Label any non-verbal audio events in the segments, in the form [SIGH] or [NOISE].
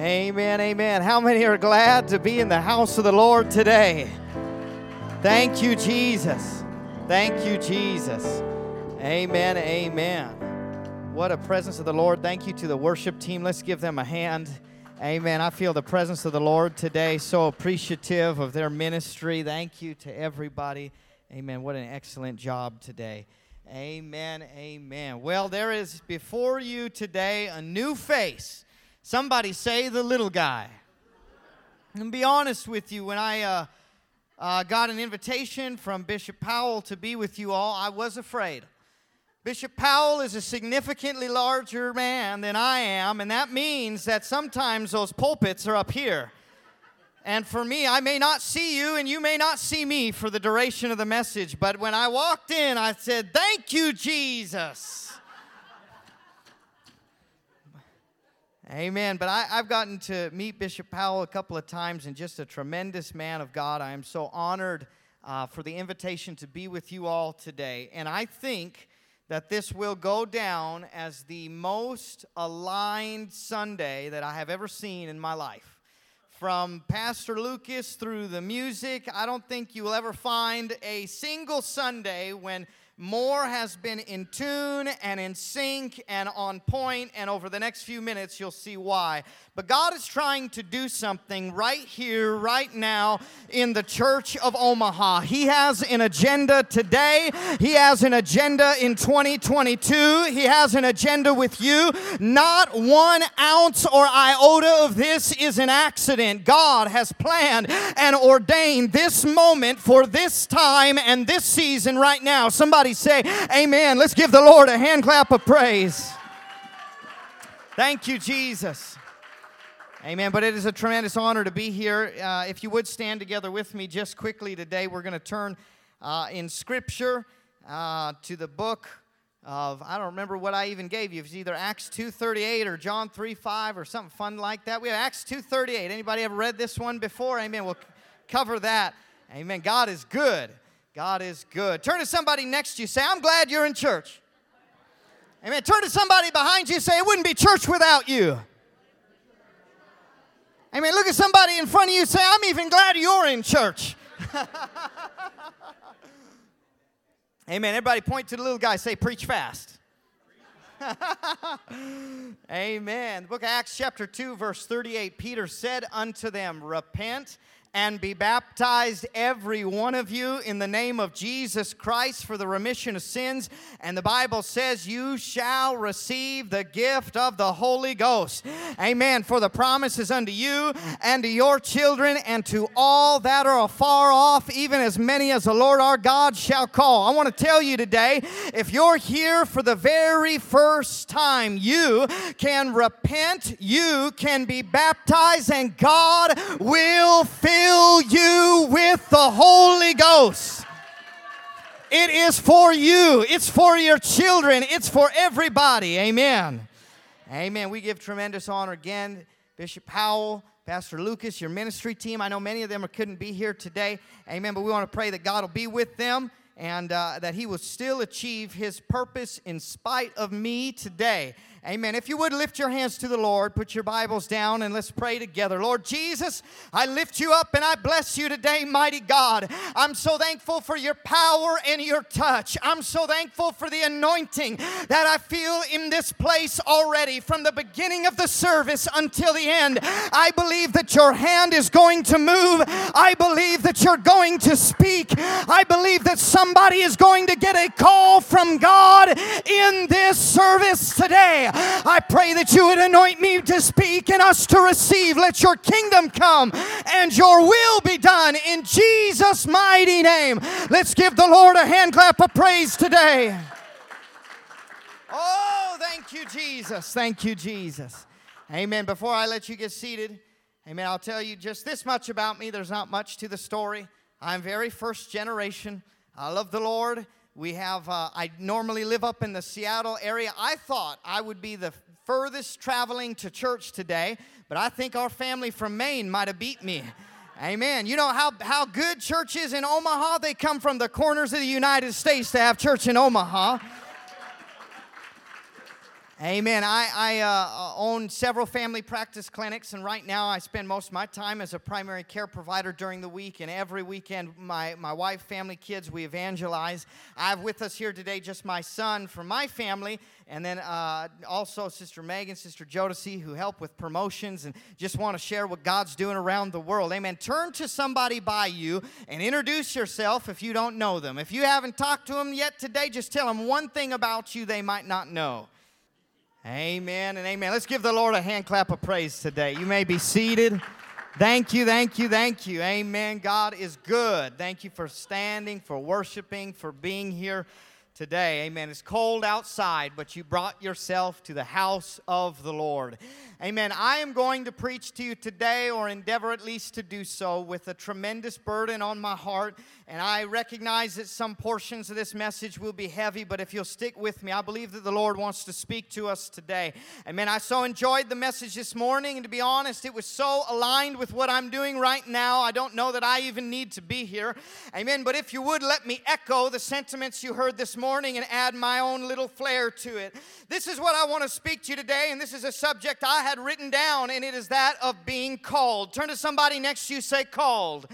Amen, amen. How many are glad to be in the house of the Lord today? Thank you, Jesus. Thank you, Jesus. Amen, amen. What a presence of the Lord. Thank you to the worship team. Let's give them a hand. Amen. I feel the presence of the Lord today. So appreciative of their ministry. Thank you to everybody. Amen. What an excellent job today. Amen. Amen. Well, there is before you today a new face. Somebody say the little guy. And be honest with you, when I uh, uh, got an invitation from Bishop Powell to be with you all, I was afraid. Bishop Powell is a significantly larger man than I am, and that means that sometimes those pulpits are up here. And for me, I may not see you and you may not see me for the duration of the message, but when I walked in, I said, Thank you, Jesus. Amen. But I, have gotten to meet Bishop Powell a couple of times and just a tremendous man of God. I am so honored uh, for the invitation to be with you all today. And I think that this will go down as the most aligned Sunday that I have ever seen in my life. From Pastor Lucas through the music, I don't think you will ever find a single Sunday when more has been in tune and in sync and on point, and over the next few minutes, you'll see why. But God is trying to do something right here, right now, in the church of Omaha. He has an agenda today, He has an agenda in 2022, He has an agenda with you. Not one ounce or iota of this is an accident. God has planned and ordained this moment for this time and this season right now. Somebody say, Amen. Let's give the Lord a hand clap of praise. Thank you, Jesus. Amen. But it is a tremendous honor to be here. Uh, if you would stand together with me just quickly today, we're going to turn uh, in Scripture uh, to the book of I don't remember what I even gave you. It's either Acts 2:38 or John 3:5 or something fun like that. We have Acts 2:38. Anybody ever read this one before? Amen. We'll cover that. Amen. God is good. God is good. Turn to somebody next to you. Say, I'm glad you're in church. Amen. Turn to somebody behind you. Say, it wouldn't be church without you. Amen. Look at somebody in front of you say, I'm even glad you're in church. [LAUGHS] Amen. Everybody point to the little guy, say, preach fast. [LAUGHS] Amen. The book of Acts, chapter 2, verse 38 Peter said unto them, Repent and be baptized, every one of you, in the name of Jesus Christ for the remission of sins. And the Bible says, You shall receive the gift of the Holy Ghost. Amen. For the promise is unto you and to your children and to all that are afar off, even as many as the Lord our God shall call. I want to tell you today if you're here for the very first time, you can repent, you can be baptized, and God will fill fill you with the Holy Ghost. It is for you, it's for your children, it's for everybody. Amen. Amen. We give tremendous honor again, Bishop Powell. Pastor Lucas, your ministry team. I know many of them couldn't be here today. Amen. But we want to pray that God will be with them and uh, that He will still achieve His purpose in spite of me today. Amen. If you would lift your hands to the Lord, put your Bibles down and let's pray together. Lord Jesus, I lift you up and I bless you today, mighty God. I'm so thankful for your power and your touch. I'm so thankful for the anointing that I feel in this place already from the beginning of the service until the end. I believe that your hand is going to move. I believe that you're going to speak. I believe that somebody is going to get a call from God in this service today. I pray that you would anoint me to speak and us to receive. Let your kingdom come and your will be done in Jesus' mighty name. Let's give the Lord a hand clap of praise today. Oh, thank you, Jesus. Thank you, Jesus. Amen. Before I let you get seated, amen, I'll tell you just this much about me. There's not much to the story. I'm very first generation. I love the Lord we have, uh, I normally live up in the Seattle area. I thought I would be the furthest traveling to church today, but I think our family from Maine might have beat me. Amen. You know how, how good church is in Omaha? They come from the corners of the United States to have church in Omaha. Amen. I, I uh, own several family practice clinics, and right now I spend most of my time as a primary care provider during the week. And every weekend, my, my wife, family, kids, we evangelize. I have with us here today just my son from my family, and then uh, also Sister Megan, Sister Jodeci, who help with promotions and just want to share what God's doing around the world. Amen. Turn to somebody by you and introduce yourself if you don't know them. If you haven't talked to them yet today, just tell them one thing about you they might not know. Amen and amen. Let's give the Lord a hand clap of praise today. You may be seated. Thank you, thank you, thank you. Amen. God is good. Thank you for standing, for worshiping, for being here today. Amen. It's cold outside, but you brought yourself to the house of the Lord. Amen. I am going to preach to you today, or endeavor at least to do so, with a tremendous burden on my heart. And I recognize that some portions of this message will be heavy, but if you'll stick with me, I believe that the Lord wants to speak to us today. Amen. I so enjoyed the message this morning, and to be honest, it was so aligned with what I'm doing right now. I don't know that I even need to be here. Amen. But if you would, let me echo the sentiments you heard this morning and add my own little flair to it. This is what I want to speak to you today, and this is a subject I had written down, and it is that of being called. Turn to somebody next to you, say, called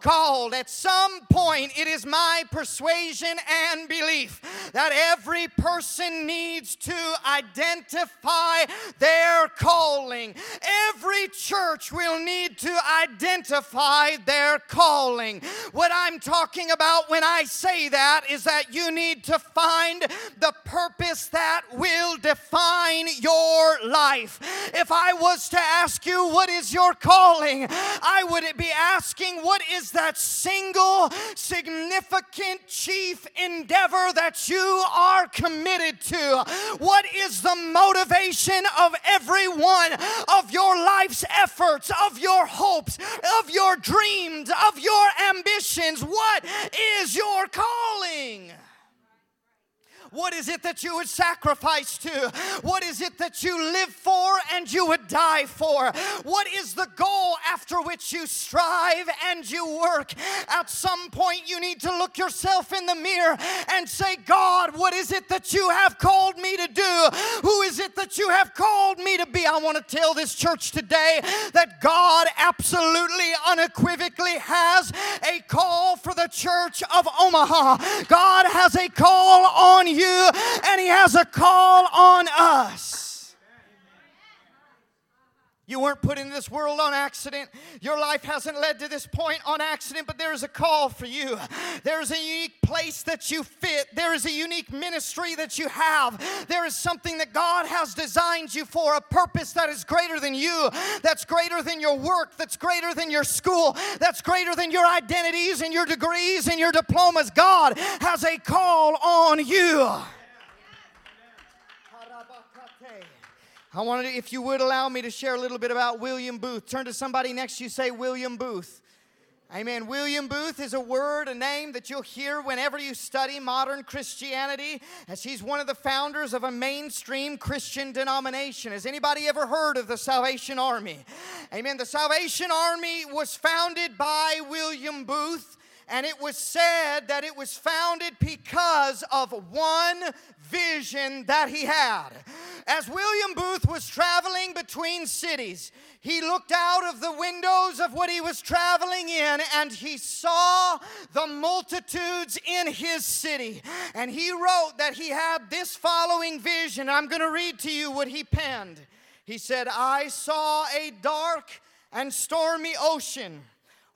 called. At some point, it is my persuasion and belief that every person needs to identify their calling. Every church will need to identify their calling. What I'm talking about when I say that is that you need to find the purpose that will define your life. If I was to ask you, what is your calling? I would be asking, what that single significant chief endeavor that you are committed to? What is the motivation of every one of your life's efforts, of your hopes, of your dreams, of your ambitions? What is your calling? What is it that you would sacrifice to? What is it that you live for and you would die for? What is the goal after which you strive and you work? At some point, you need to look yourself in the mirror and say, God, what is it that you have called me to do? Who is it that you have called me to be? I want to tell this church today that God absolutely, unequivocally has a call for the church of Omaha. God has a call on you you, and He has a call on us. You weren't put in this world on accident. Your life hasn't led to this point on accident, but there is a call for you. There is a unique place that you fit. There is a unique ministry that you have. There is something that God has designed you for, a purpose that is greater than you, that's greater than your work, that's greater than your school, that's greater than your identities and your degrees and your diplomas. God has a call on you. I wanted, to, if you would allow me to share a little bit about William Booth. Turn to somebody next to you, say William Booth. Amen. William Booth is a word, a name that you'll hear whenever you study modern Christianity, as he's one of the founders of a mainstream Christian denomination. Has anybody ever heard of the Salvation Army? Amen. The Salvation Army was founded by William Booth and it was said that it was founded because of one vision that he had. As William Booth was traveling between cities, he looked out of the windows of what he was traveling in and he saw the multitudes in his city. And he wrote that he had this following vision. I'm going to read to you what he penned. He said, I saw a dark and stormy ocean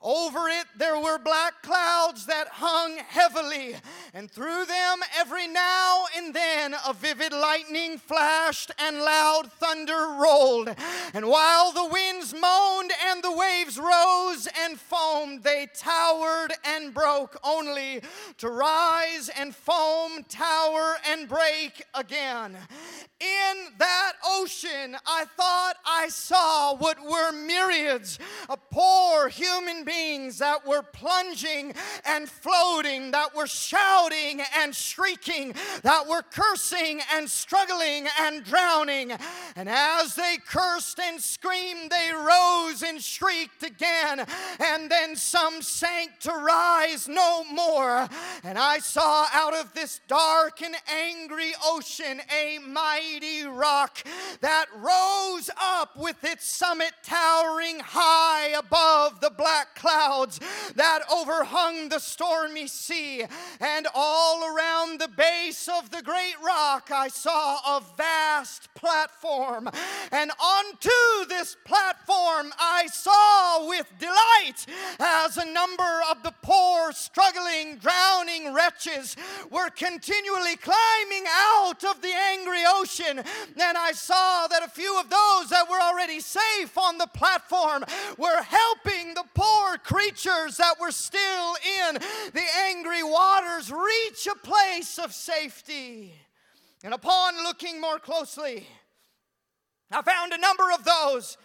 over it there were black clouds that hung heavily, and through them every now and then a vivid lightning flashed and loud thunder rolled. And while the winds moaned and the waves rose and foamed, they towered and broke, only to rise and foam, tower and break again. In that ocean, I thought I saw what were myriads of poor human beings beings that were plunging and floating, that were shouting and shrieking, that were cursing and struggling and drowning. And as they cursed and screamed, they rose and shrieked again, and then some sank to rise no more. And I saw out of this dark and angry ocean a mighty rock that rose up with its summit towering high above the black clouds that overhung the stormy sea. And all around the base of the great rock, I saw a vast platform. And onto this platform, I saw with delight as a number of the poor, struggling, drowning wretches were continually climbing out of the angry ocean. And I saw that a few of those that were already safe on the platform were helping the poor creatures that were still in the angry waters reach a place of safety. And upon looking more closely, I found a number of those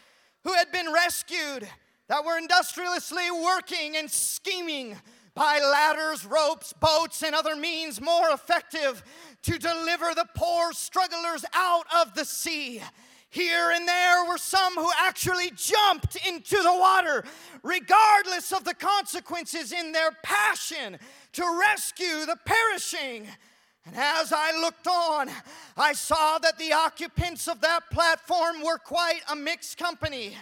who had been rescued that were industriously working and scheming by ladders, ropes, boats, and other means more effective to deliver the poor strugglers out of the sea. Here and there were some who actually jumped into the water, regardless of the consequences, in their passion to rescue the perishing. And as I looked on, I saw that the occupants of that platform were quite a mixed company.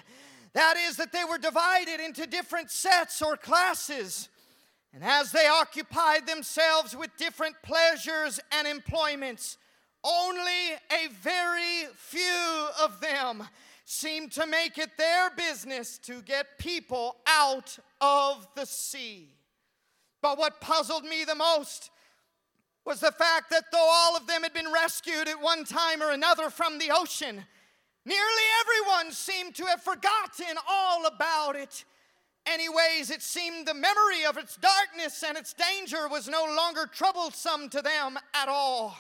That is, that they were divided into different sets or classes. And as they occupied themselves with different pleasures and employments, only a very few of them seemed to make it their business to get people out of the sea. But what puzzled me the most was the fact that though all of them had been rescued at one time or another from the ocean, nearly everyone seemed to have forgotten all about it. Anyways, it seemed the memory of its darkness and its danger was no longer troublesome to them at all.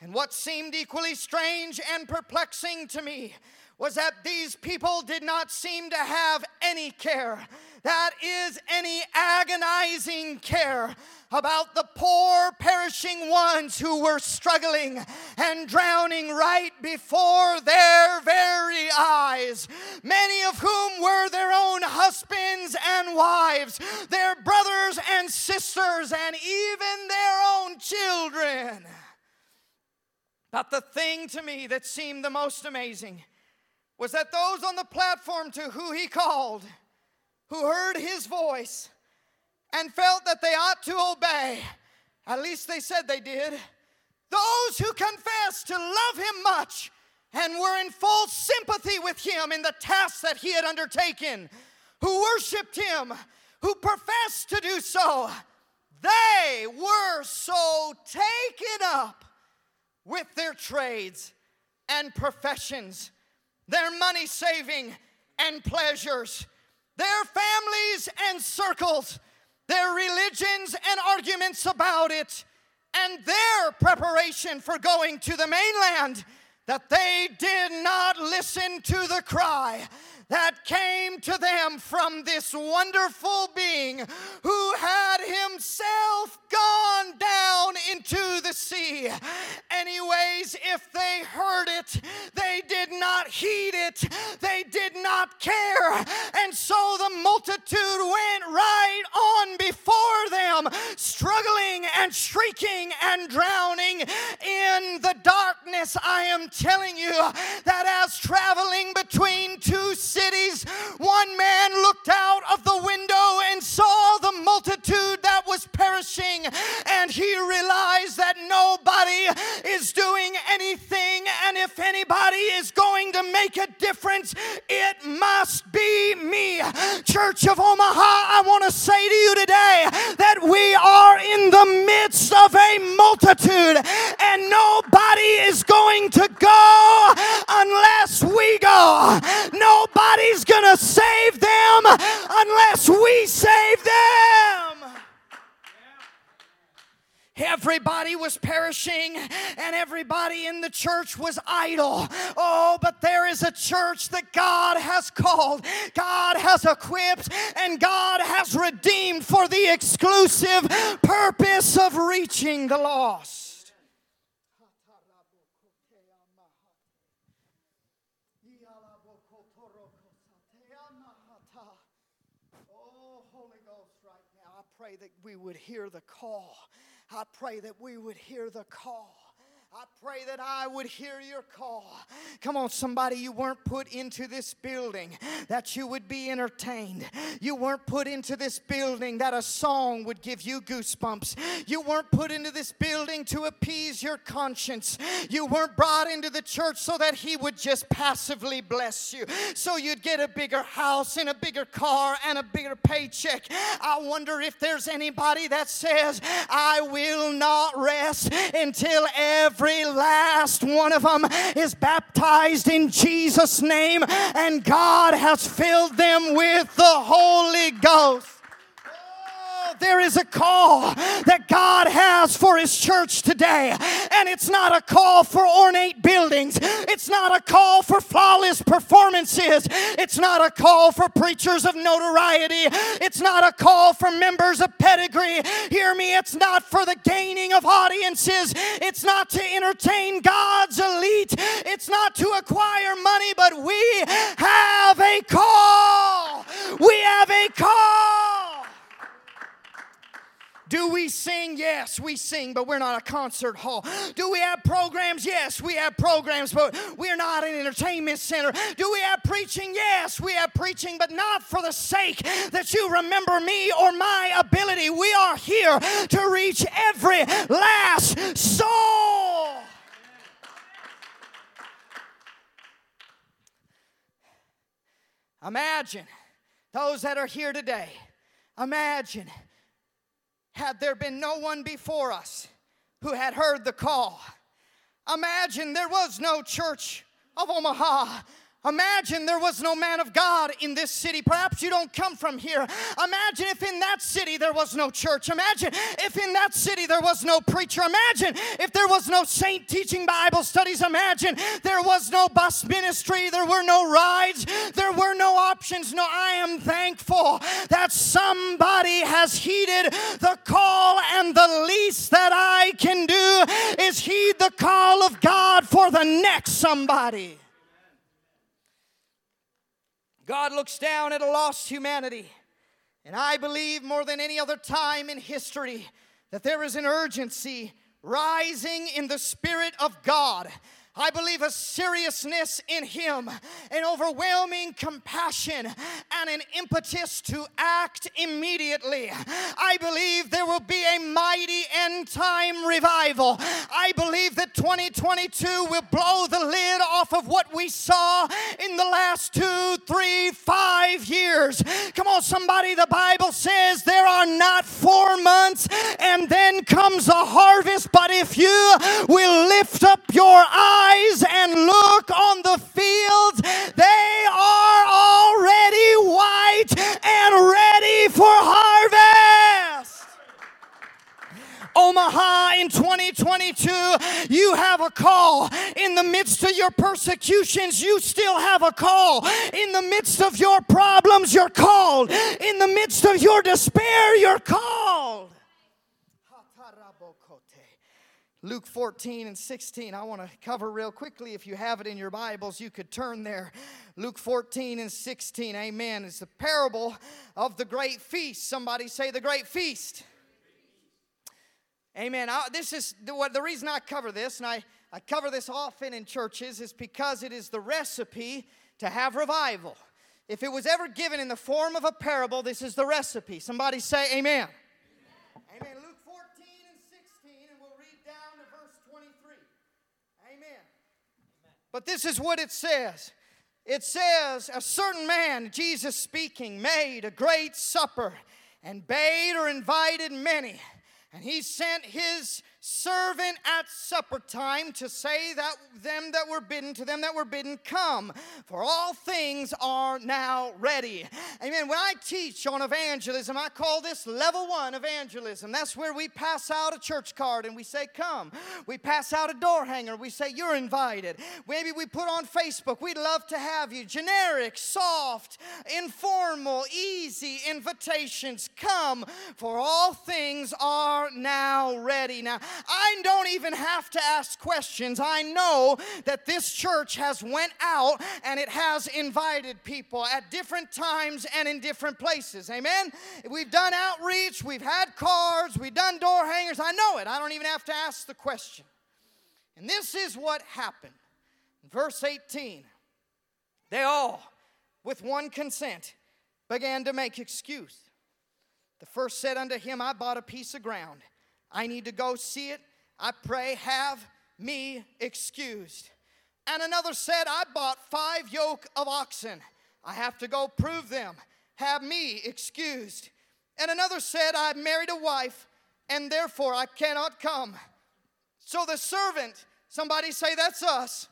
And what seemed equally strange and perplexing to me was that these people did not seem to have any care. That is, any agonizing care about the poor perishing ones who were struggling and drowning right before their very eyes, many of whom were their own husbands and wives, their brothers and sisters, and even their own children. But the thing to me that seemed the most amazing was that those on the platform to who he called, who heard his voice and felt that they ought to obey, at least they said they did, those who confessed to love him much and were in full sympathy with him in the task that he had undertaken, who worshiped him, who professed to do so, they were so taken up with their trades and professions their money saving and pleasures, their families and circles, their religions and arguments about it, and their preparation for going to the mainland, that they did not listen to the cry that came to them from this wonderful being who had himself gone down into the sea. Anyways, if they heard it, they did not heed it, they did not care. And so the multitude went right on before them, struggling and shrieking and drowning in the darkness. I am telling you that as traveling between two cities, one man looked out of the window and saw the multitude that was perishing, and he realized that nobody is doing anything, and if anybody is going make a difference, it must be me. Church of Omaha, I want to say to you today that we are in the midst of a multitude, and nobody is going to go unless we go. Nobody's going to save them unless we save them. Everybody was perishing and everybody in the church was idle. Oh, but there is a church that God has called, God has equipped, and God has redeemed for the exclusive purpose of reaching the lost. Oh, Holy Ghost, right now, I pray that we would hear the call. I pray that we would hear the call. I pray that I would hear your call. Come on, somebody, you weren't put into this building that you would be entertained. You weren't put into this building that a song would give you goosebumps. You weren't put into this building to appease your conscience. You weren't brought into the church so that He would just passively bless you, so you'd get a bigger house and a bigger car and a bigger paycheck. I wonder if there's anybody that says, I will not rest until every every last one of them is baptized in Jesus' name, and God has filled them with the Holy Ghost there is a call that God has for His church today. And it's not a call for ornate buildings, it's not a call for flawless performances, it's not a call for preachers of notoriety, it's not a call for members of pedigree. Hear me, it's not for the gaining of audiences, it's not to entertain God's elite, it's not to acquire money, but we have Do we sing? Yes, we sing, but we're not a concert hall. Do we have programs? Yes, we have programs, but we're not an entertainment center. Do we have preaching? Yes, we have preaching, but not for the sake that you remember me or my ability. We are here to reach every last soul. Imagine those that are here today. Imagine had there been no one before us who had heard the call. Imagine there was no church of Omaha Imagine there was no man of God in this city. Perhaps you don't come from here. Imagine if in that city there was no church. Imagine if in that city there was no preacher. Imagine if there was no saint teaching Bible studies. Imagine there was no bus ministry. There were no rides. There were no options. No, I am thankful that somebody has heeded the call, and the least that I can do is heed the call of God for the next somebody. God looks down at a lost humanity. And I believe more than any other time in history that there is an urgency rising in the Spirit of God I believe a seriousness in him, an overwhelming compassion, and an impetus to act immediately. I believe there will be a mighty end time revival. I believe that 2022 will blow the lid off of what we saw in the last two, three, five years. Come on, somebody, the Bible says there are not four months and then comes a harvest, but if you will lift up your eyes, and look on the fields, they are already white and ready for harvest. Omaha in 2022, you have a call. In the midst of your persecutions, you still have a call. In the midst of your problems, you're called. In the midst of your despair, you're called. Luke 14 and 16, I want to cover real quickly. If you have it in your Bibles, you could turn there. Luke 14 and 16, amen. It's the parable of the great feast. Somebody say the great feast. Amen. I, this is the, what, the reason I cover this, and I, I cover this often in churches, is because it is the recipe to have revival. If it was ever given in the form of a parable, this is the recipe. Somebody say amen. Amen. But this is what it says it says, A certain man, Jesus speaking, made a great supper and bade or invited many. And he sent his servant at supper time to say that them that were bidden to them that were bidden come for all things are now ready. Amen. When i teach on evangelism i call this level one evangelism. That's where we pass out a church card and we say come. We pass out a door hanger. We say you're invited. Maybe we put on facebook we'd love to have you. Generic soft informal easy invitations. Come for all things are now ready. Now I don't even have to ask questions. I know that this church has went out and it has invited people at different times and in different places. Amen. We've done outreach, we've had cards, we've done door hangers. I know it. I don't even have to ask the question. And this is what happened. Verse 18. They all, with one consent, began to make excuse. The first said unto him, I bought a piece of ground. I need to go see it. I pray, have me excused. And another said, I bought five yoke of oxen. I have to go prove them. Have me excused. And another said, I married a wife, and therefore I cannot come. So the servant, somebody say, That's us.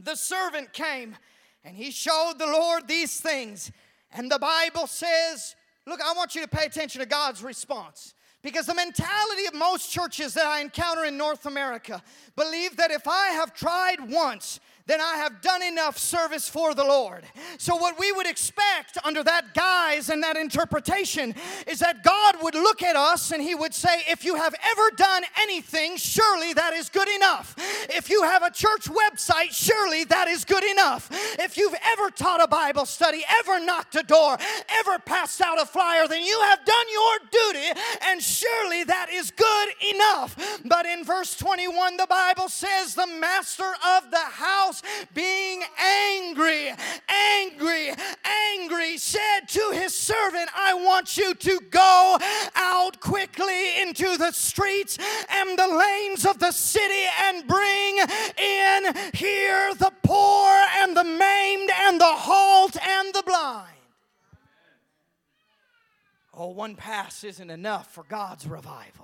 The servant came, and he showed the Lord these things. And the Bible says, Look, I want you to pay attention to God's response. Because the mentality of most churches that I encounter in North America believe that if I have tried once, then I have done enough service for the Lord. So, what we would expect under that guise and that interpretation is that God would look at us and He would say, If you have ever done anything, surely that is good enough. If you have a church website, surely that is good enough. If you've ever taught a Bible study, ever knocked a door, ever passed out a flyer, then you have done your duty, and surely that is good enough. But in verse 21, the Bible says, The master of the house being angry, angry, angry, said to his servant, I want you to go out quickly into the streets and the lanes of the city and bring in here the poor and the maimed and the halt and the blind. Oh, one pass isn't enough for God's revival.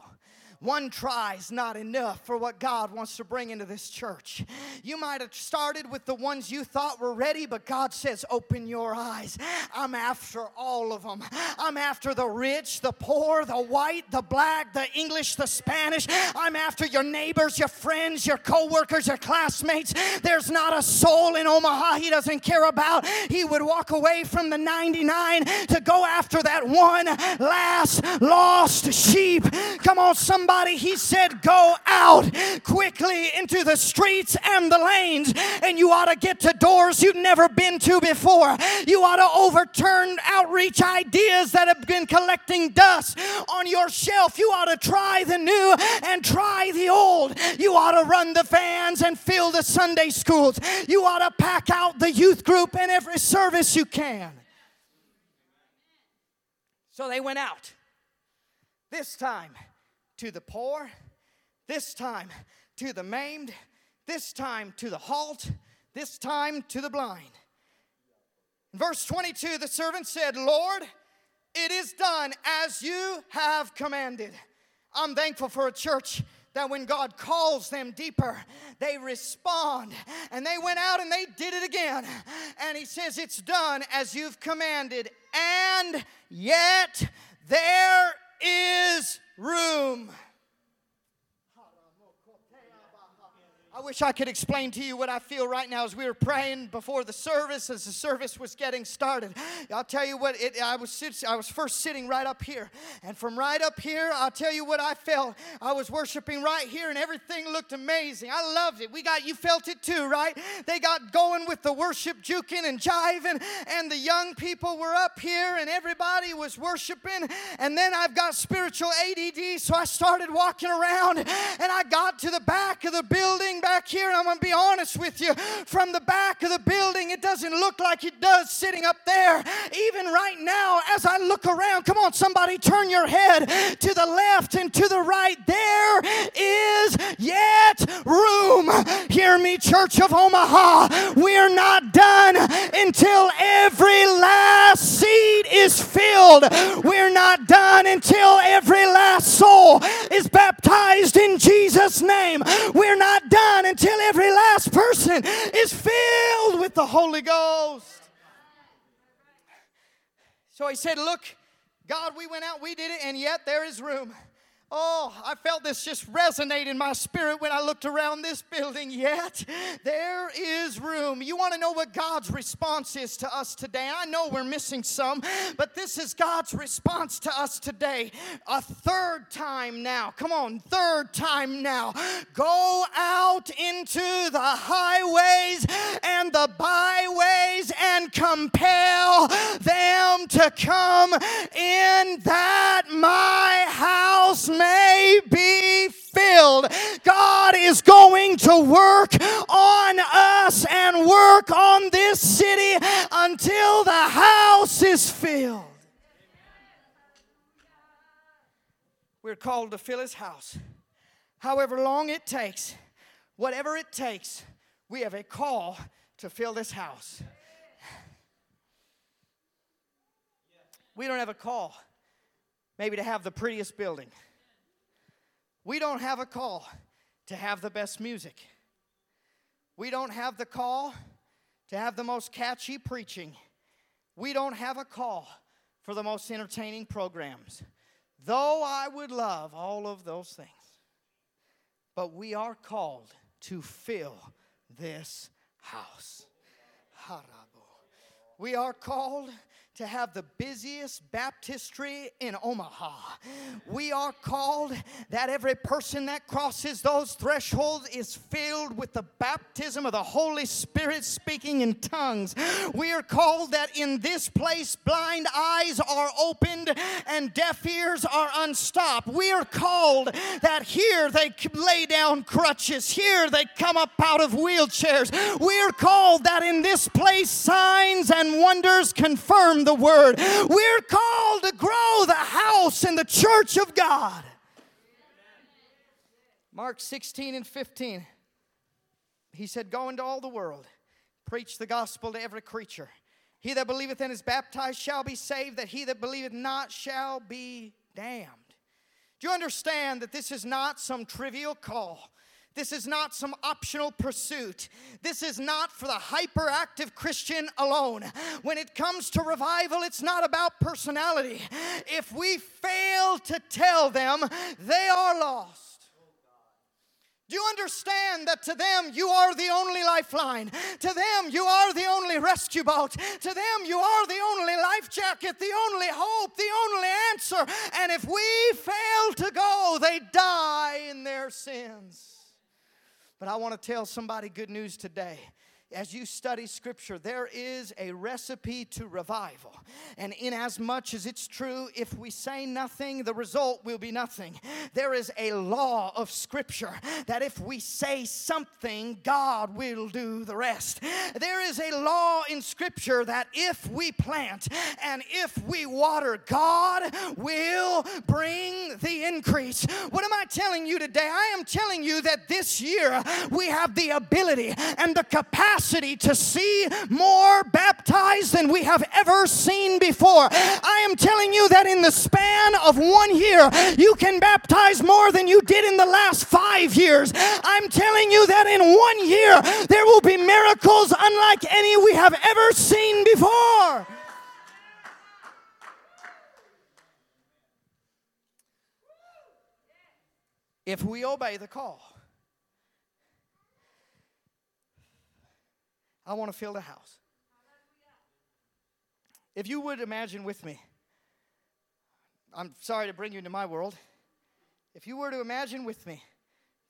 One try is not enough for what God wants to bring into this church. You might have started with the ones you thought were ready, but God says, Open your eyes. I'm after all of them. I'm after the rich, the poor, the white, the black, the English, the Spanish. I'm after your neighbors, your friends, your co workers, your classmates. There's not a soul in Omaha he doesn't care about. He would walk away from the 99 to go after that one last lost sheep. Come on, somebody somebody, he said, Go out quickly into the streets and the lanes, and you ought to get to doors you've never been to before. You ought to overturn outreach ideas that have been collecting dust on your shelf. You ought to try the new and try the old. You ought to run the vans and fill the Sunday schools. You ought to pack out the youth group in every service you can. So they went out. This time, to the poor, this time to the maimed, this time to the halt, this time to the blind. verse 22, the servant said, Lord, it is done as you have commanded. I'm thankful for a church that when God calls them deeper, they respond. And they went out and they did it again. And He says, It's done as you've commanded. And yet there is room. I wish I could explain to you what I feel right now as we were praying before the service, as the service was getting started. I'll tell you what, it, I, was I was first sitting right up here. And from right up here, I'll tell you what I felt. I was worshiping right here, and everything looked amazing. I loved it. We got, you felt it too, right? They got going with the worship, juking and jiving, and the young people were up here, and everybody was worshiping. And then I've got spiritual ADD, so I started walking around, and I got to the back of the building back here, and I'm going to be honest with you, from the back of the building, it doesn't look like it does sitting up there. Even right now, as I look around, come on, somebody, turn your head to the left and to the right. There is yet room. Hear me, Church of Omaha. We're not done until every last seat is filled. We're not done until every last soul is baptized in Jesus' name. We're not done until every last person is filled with the Holy Ghost. So he said, Look, God, we went out, we did it, and yet there is room. Oh, I felt this just resonate in my spirit when I looked around this building. Yet [LAUGHS] there is room. You want to know what God's response is to us today? I know we're missing some, but this is God's response to us today. A third time now. Come on, third time now. Go out into the highways and the byways and compel them to come in that my house may be filled. God is going to work on us and work on this city until the house is filled. We're called to fill his house. However long it takes, whatever it takes, we have a call to fill this house. We don't have a call, maybe to have the prettiest building. We don't have a call to have the best music. We don't have the call to have the most catchy preaching. We don't have a call for the most entertaining programs. Though I would love all of those things, but we are called to fill this house. Harabo. We are called to have the busiest baptistry in Omaha. We are called that every person that crosses those thresholds is filled with the baptism of the Holy Spirit speaking in tongues. We are called that in this place blind eyes are opened and deaf ears are unstopped. We are called that here they lay down crutches, here they come up out of wheelchairs. We are called that in this place signs and wonders confirm the the word. We're called to grow the house and the church of God. Mark 16 and 15. He said, Go into all the world, preach the gospel to every creature. He that believeth and is baptized shall be saved, that he that believeth not shall be damned. Do you understand that this is not some trivial call? This is not some optional pursuit. This is not for the hyperactive Christian alone. When it comes to revival, it's not about personality. If we fail to tell them, they are lost. Do you understand that to them you are the only lifeline? To them you are the only rescue boat. To them you are the only life jacket, the only hope, the only answer. And if we fail to go, they die in their sins. But I want to tell somebody good news today as you study scripture, there is a recipe to revival. And in as much as it's true, if we say nothing, the result will be nothing. There is a law of scripture that if we say something, God will do the rest. There is a law in scripture that if we plant and if we water, God will bring the increase. What am I telling you today? I am telling you that this year we have the ability and the capacity capacity to see more baptized than we have ever seen before. I am telling you that in the span of one year, you can baptize more than you did in the last five years. I'm telling you that in one year, there will be miracles unlike any we have ever seen before. If we obey the call. I want to fill the house. If you would imagine with me, I'm sorry to bring you into my world. If you were to imagine with me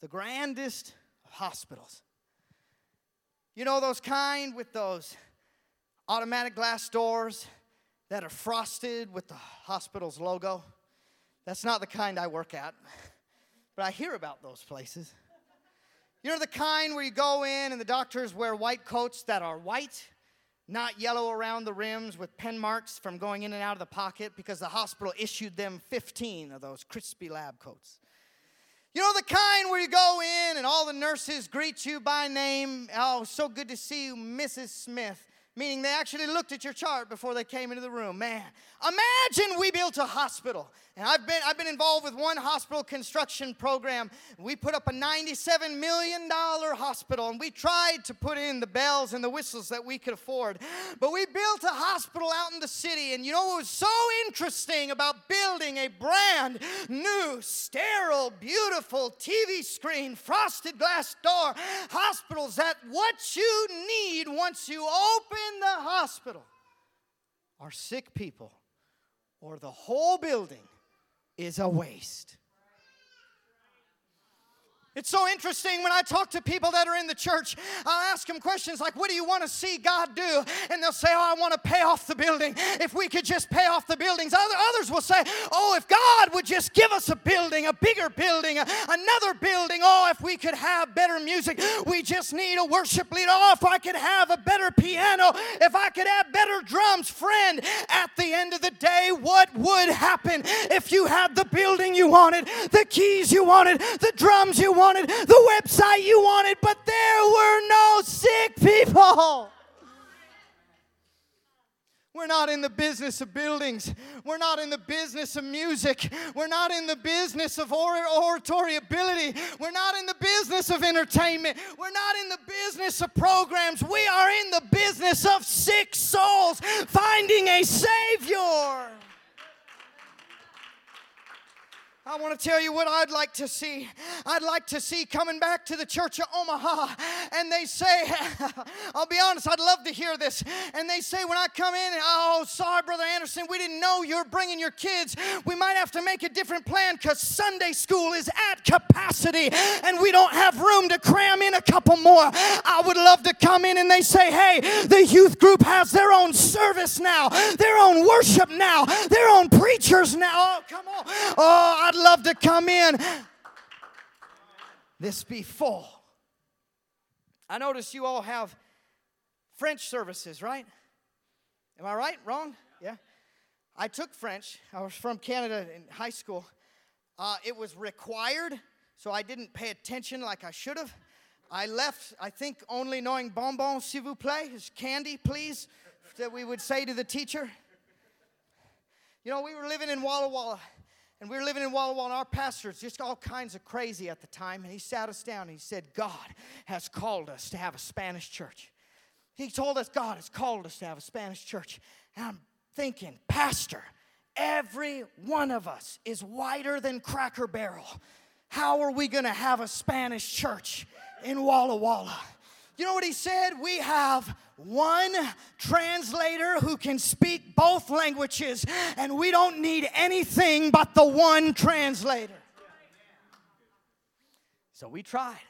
the grandest hospitals, you know, those kind with those automatic glass doors that are frosted with the hospital's logo. That's not the kind I work at, but I hear about those places. You know the kind where you go in and the doctors wear white coats that are white, not yellow around the rims with pen marks from going in and out of the pocket because the hospital issued them 15 of those crispy lab coats. You know the kind where you go in and all the nurses greet you by name. Oh, so good to see you, Mrs. Smith, meaning they actually looked at your chart before they came into the room. Man, imagine we built a hospital. And I've been, I've been involved with one hospital construction program. We put up a $97 million hospital and we tried to put in the bells and the whistles that we could afford. But we built a hospital out in the city. And you know what was so interesting about building a brand new, sterile, beautiful TV screen, frosted glass door hospitals that what you need once you open the hospital are sick people or the whole building is a waste. It's so interesting when I talk to people that are in the church. I'll ask them questions like, What do you want to see God do? And they'll say, Oh, I want to pay off the building. If we could just pay off the buildings. Others will say, Oh, if God would just give us a building, a bigger building, another building. Oh, if we could have better music. We just need a worship leader. Oh, if I could have a better piano, if I could have better drums. Friend, at the end of the day, what would happen if you had the building you wanted, the keys you wanted, the drums you wanted? Wanted, the website you wanted, but there were no sick people. We're not in the business of buildings. We're not in the business of music. We're not in the business of oratory ability. We're not in the business of entertainment. We're not in the business of programs. We are in the business of sick souls finding a Savior. I want to tell you what I'd like to see. I'd like to see coming back to the church of Omaha, and they say, [LAUGHS] I'll be honest, I'd love to hear this. And they say, when I come in, oh, sorry, Brother Anderson, we didn't know you're bringing your kids. We might have to make a different plan because Sunday school is at capacity, and we don't have room to cram in a couple more. I would love to come in and they say, hey, the youth group has their own service now, their own worship now, their own preachers now. Oh, come on. Oh, I'd love to come in. This be full. I notice you all have French services, right? Am I right? Wrong? Yeah. I took French. I was from Canada in high school. Uh, it was required, so I didn't pay attention like I should have. I left, I think, only knowing bonbon, s'il vous plaît, is candy, please, that we would say to the teacher. You know, we were living in Walla Walla and we were living in Walla Walla, and our pastor's just all kinds of crazy at the time. And he sat us down and he said, God has called us to have a Spanish church. He told us God has called us to have a Spanish church. And I'm thinking, Pastor, every one of us is whiter than Cracker Barrel. How are we going to have a Spanish church in Walla Walla? You know what he said? We have one translator who can speak both languages, and we don't need anything but the one translator. So we tried.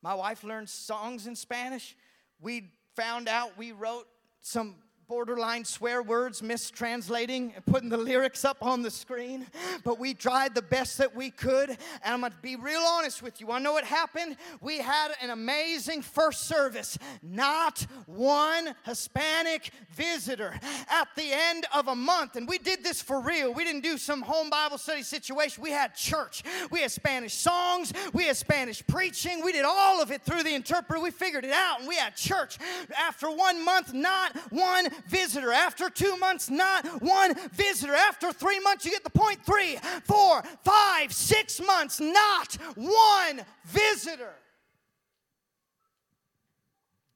My wife learned songs in Spanish. We found out we wrote some borderline swear words, mistranslating and putting the lyrics up on the screen. But we tried the best that we could. And I'm going to be real honest with you. I know what happened. We had an amazing first service. Not one Hispanic visitor at the end of a month. And we did this for real. We didn't do some home Bible study situation. We had church. We had Spanish songs. We had Spanish preaching. We did all of it through the interpreter. We figured it out. And we had church. After one month, not one visitor. After two months, not one visitor. After three months, you get the point. Three, four, five, six months, not one visitor.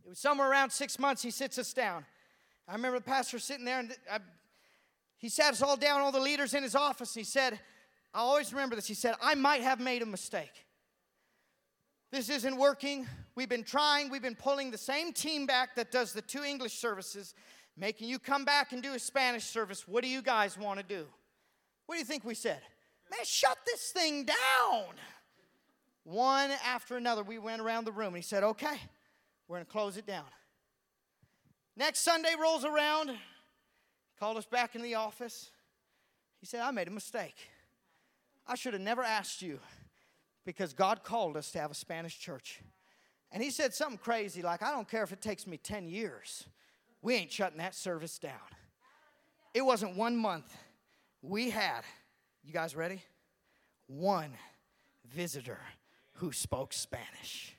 It was somewhere around six months, he sits us down. I remember the pastor sitting there, and I, he sat us all down, all the leaders in his office, he said, I always remember this. He said, I might have made a mistake. This isn't working. We've been trying, we've been pulling the same team back that does the two English services making you come back and do a Spanish service. What do you guys want to do? What do you think we said? Man, shut this thing down. One after another, we went around the room and he said, Okay, we're going to close it down. Next Sunday rolls around, called us back in the office. He said, I made a mistake. I should have never asked you because God called us to have a Spanish church. And he said something crazy like, I don't care if it takes me 10 years we ain't shutting that service down. It wasn't one month. We had, you guys ready? One visitor who spoke Spanish.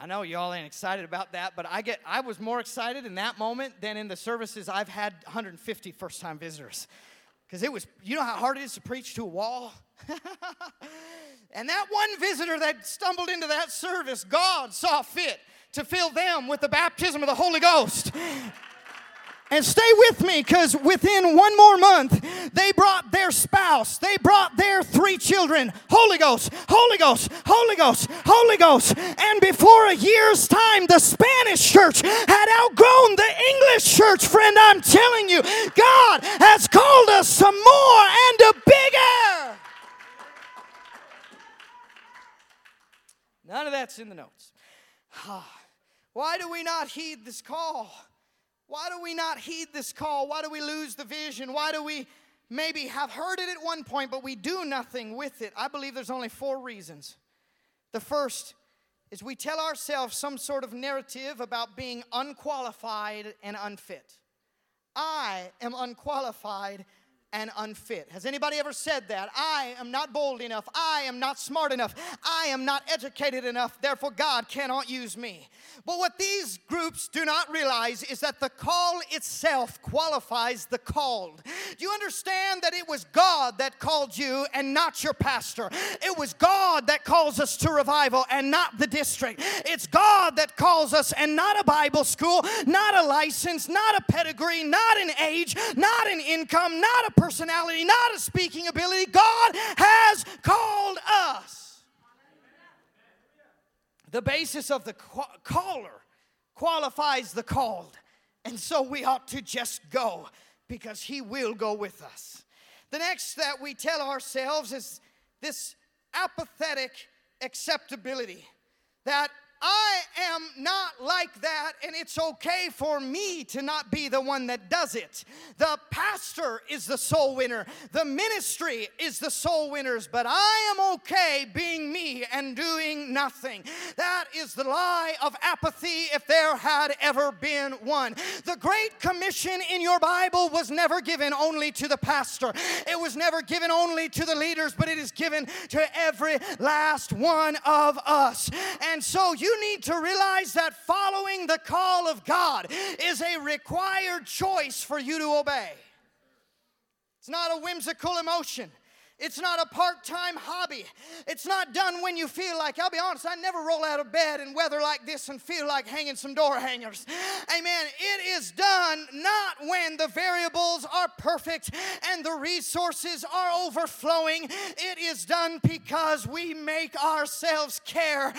I know y'all ain't excited about that, but I get I was more excited in that moment than in the services I've had 150 first time visitors. Because it was, you know how hard it is to preach to a wall? [LAUGHS] and that one visitor that stumbled into that service, God saw fit to fill them with the baptism of the Holy Ghost. And stay with me because within one more month, they brought their spouse, they brought their three children. Holy Ghost, Holy Ghost, Holy Ghost, Holy Ghost. And before a year's time, the Spanish church had outgrown the English church. Friend, I'm telling you, God has called us some more and a bigger. None of that's in the notes. Ah, why do we not heed this call? Why do we not heed this call? Why do we lose the vision? Why do we maybe have heard it at one point, but we do nothing with it? I believe there's only four reasons. The first is we tell ourselves some sort of narrative about being unqualified and unfit. I am unqualified and unfit. Has anybody ever said that? I am not bold enough. I am not smart enough. I am not educated enough. Therefore, God cannot use me. But what these groups do not realize is that the call itself qualifies the called. Do you understand that it was God that called you and not your pastor? It was God that calls us to revival and not the district. It's God that calls us and not a Bible school, not a license, not a pedigree, not an age, not an income, not a personality, not a speaking ability. God has called us. The basis of the caller qualifies the called. And so we ought to just go because He will go with us. The next that we tell ourselves is this apathetic acceptability that I am not like that, and it's okay for me to not be the one that does it. The pastor is the soul winner, the ministry is the soul winners, but I am okay being me and doing nothing. That is the lie of apathy if there had ever been one. The Great Commission in your Bible was never given only to the pastor, it was never given only to the leaders, but it is given to every last one of us. And so you you need to realize that following the call of God is a required choice for you to obey. It's not a whimsical emotion. It's not a part time hobby. It's not done when you feel like, I'll be honest, I never roll out of bed in weather like this and feel like hanging some door hangers. Amen. It is done not when the variables are perfect and the resources are overflowing. It is done because we make ourselves care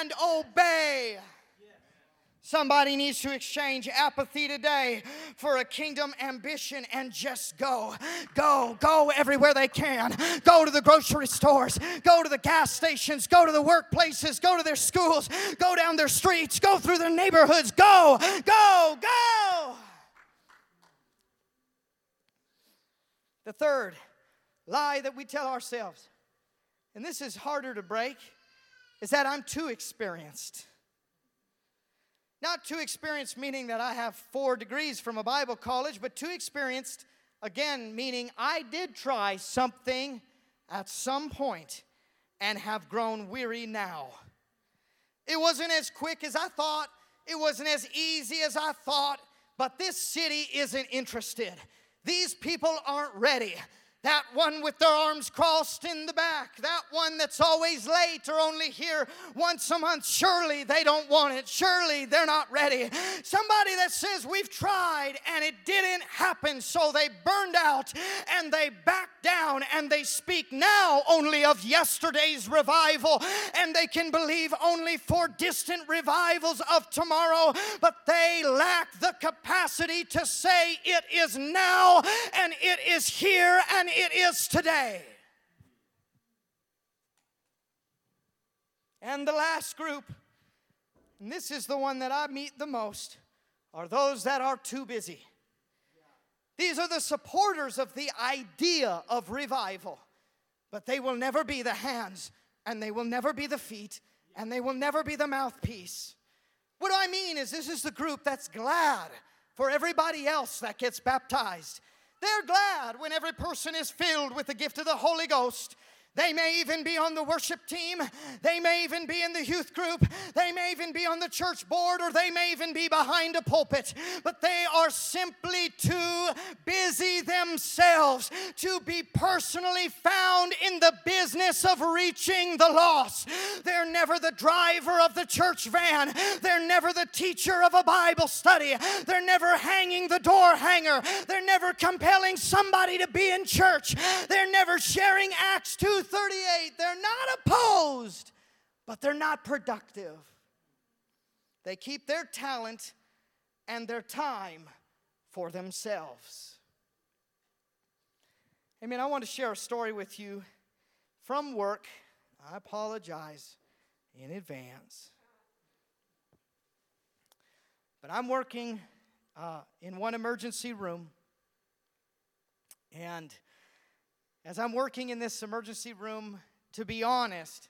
and obey. Somebody needs to exchange apathy today for a kingdom ambition and just go. Go, go everywhere they can. Go to the grocery stores, go to the gas stations, go to the workplaces, go to their schools, go down their streets, go through their neighborhoods. Go, go, go. The third lie that we tell ourselves, and this is harder to break, is that I'm too experienced. Not too experienced, meaning that I have four degrees from a Bible college, but too experienced, again, meaning I did try something at some point and have grown weary now. It wasn't as quick as I thought, it wasn't as easy as I thought, but this city isn't interested. These people aren't ready that one with their arms crossed in the back, that one that's always late or only here once a month. Surely they don't want it. Surely they're not ready. Somebody that says, We've tried and it didn't happen, so they burned out and they backed down and they speak now only of yesterday's revival and they can believe only for distant revivals of tomorrow, but they lack the capacity to say it is now and it is here and it is today. And the last group, and this is the one that I meet the most, are those that are too busy. These are the supporters of the idea of revival, but they will never be the hands, and they will never be the feet, and they will never be the mouthpiece. What I mean is, this is the group that's glad for everybody else that gets baptized. They're glad when every person is filled with the gift of the Holy Ghost. They may even be on the worship team. They may even be in the youth group. They may even be on the church board or they may even be behind a pulpit. But they are simply too busy themselves to be personally found in the business of reaching the lost. They're never the driver of the church van. They're never the teacher of a Bible study. They're never hanging the door hanger. They're never compelling somebody to be in church. They're never sharing Acts 2 38. They're not opposed, but they're not productive. They keep their talent and their time for themselves. Amen. I want to share a story with you from work. I apologize in advance. But I'm working uh, in one emergency room, and as I'm working in this emergency room, to be honest,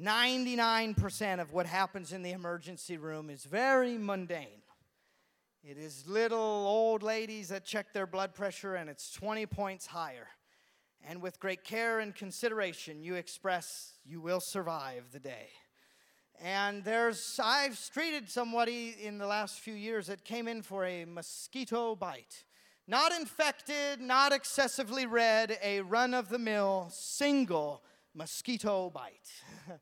99% of what happens in the emergency room is very mundane. It is little old ladies that check their blood pressure and it's 20 points higher. And with great care and consideration, you express you will survive the day. And there's, I've treated somebody in the last few years that came in for a mosquito bite. Not infected, not excessively red, a run of the mill single mosquito bite. [LAUGHS]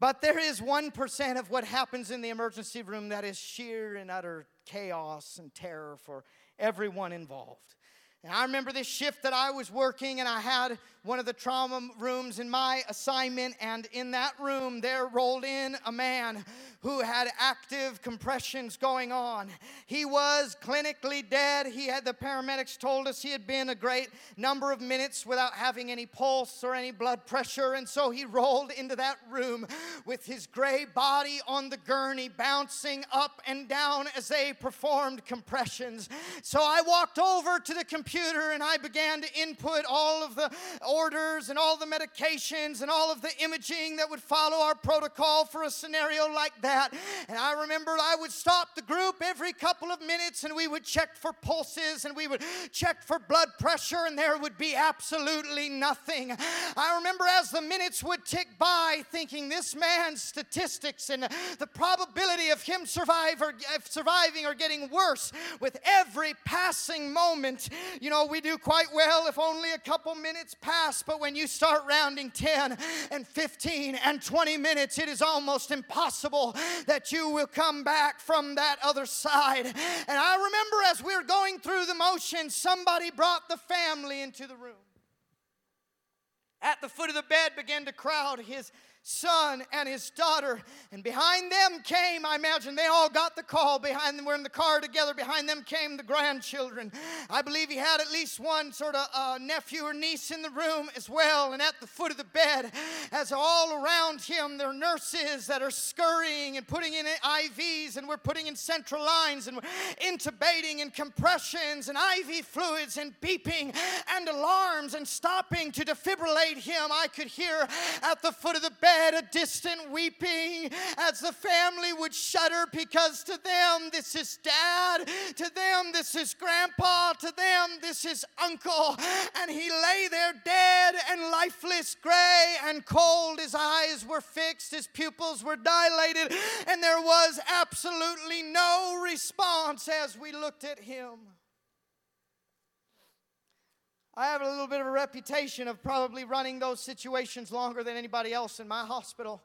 but there is 1% of what happens in the emergency room that is sheer and utter chaos and terror for everyone involved. And I remember this shift that I was working, and I had one of the trauma rooms in my assignment, and in that room, there rolled in a man who had active compressions going on. He was clinically dead. He had the paramedics told us he had been a great number of minutes without having any pulse or any blood pressure, and so he [LAUGHS] rolled into that room with his gray body on the gurney, bouncing up and down as they performed compressions. So I walked over to the computer and I began to input all of the orders and all the medications and all of the imaging that would follow our protocol for a scenario like that. And I remember I would stop the group every couple of minutes and we would check for pulses and we would check for blood pressure, and there would be absolutely nothing. I remember as the minutes would tick by, thinking this man's statistics and the probability of him surviving or getting worse with every passing moment. You know, we do quite well if only a couple minutes pass but when you start rounding 10 and 15 and 20 minutes, it is almost impossible that you will come back from that other side. And I remember as we were going through the motions, somebody brought the family into the room. At the foot of the bed began to crowd his son and his daughter. And behind them came, I imagine they all got the call. Behind them, we're in the car together. Behind them came the grandchildren. I believe he had at least one sort of uh, nephew or niece in the room as well. And at the foot of the bed, as all around him, there are nurses that are scurrying and putting in IVs, and we're putting in central lines, and we're intubating and compressions and IV fluids and beeping and alarms and stopping to defibrillate him. I could hear at the foot of the bed bed a distant weeping as the family would shudder because to them this is dad, to them this is grandpa, to them this is uncle. And he lay there dead and lifeless, gray and cold. His eyes were fixed, his pupils were dilated, and there was absolutely no response as we looked at him. I have a little bit of a reputation of probably running those situations longer than anybody else in my hospital.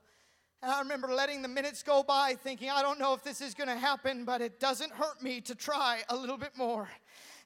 And I remember letting the minutes go by thinking, I don't know if this is going to happen, but it doesn't hurt me to try a little bit more.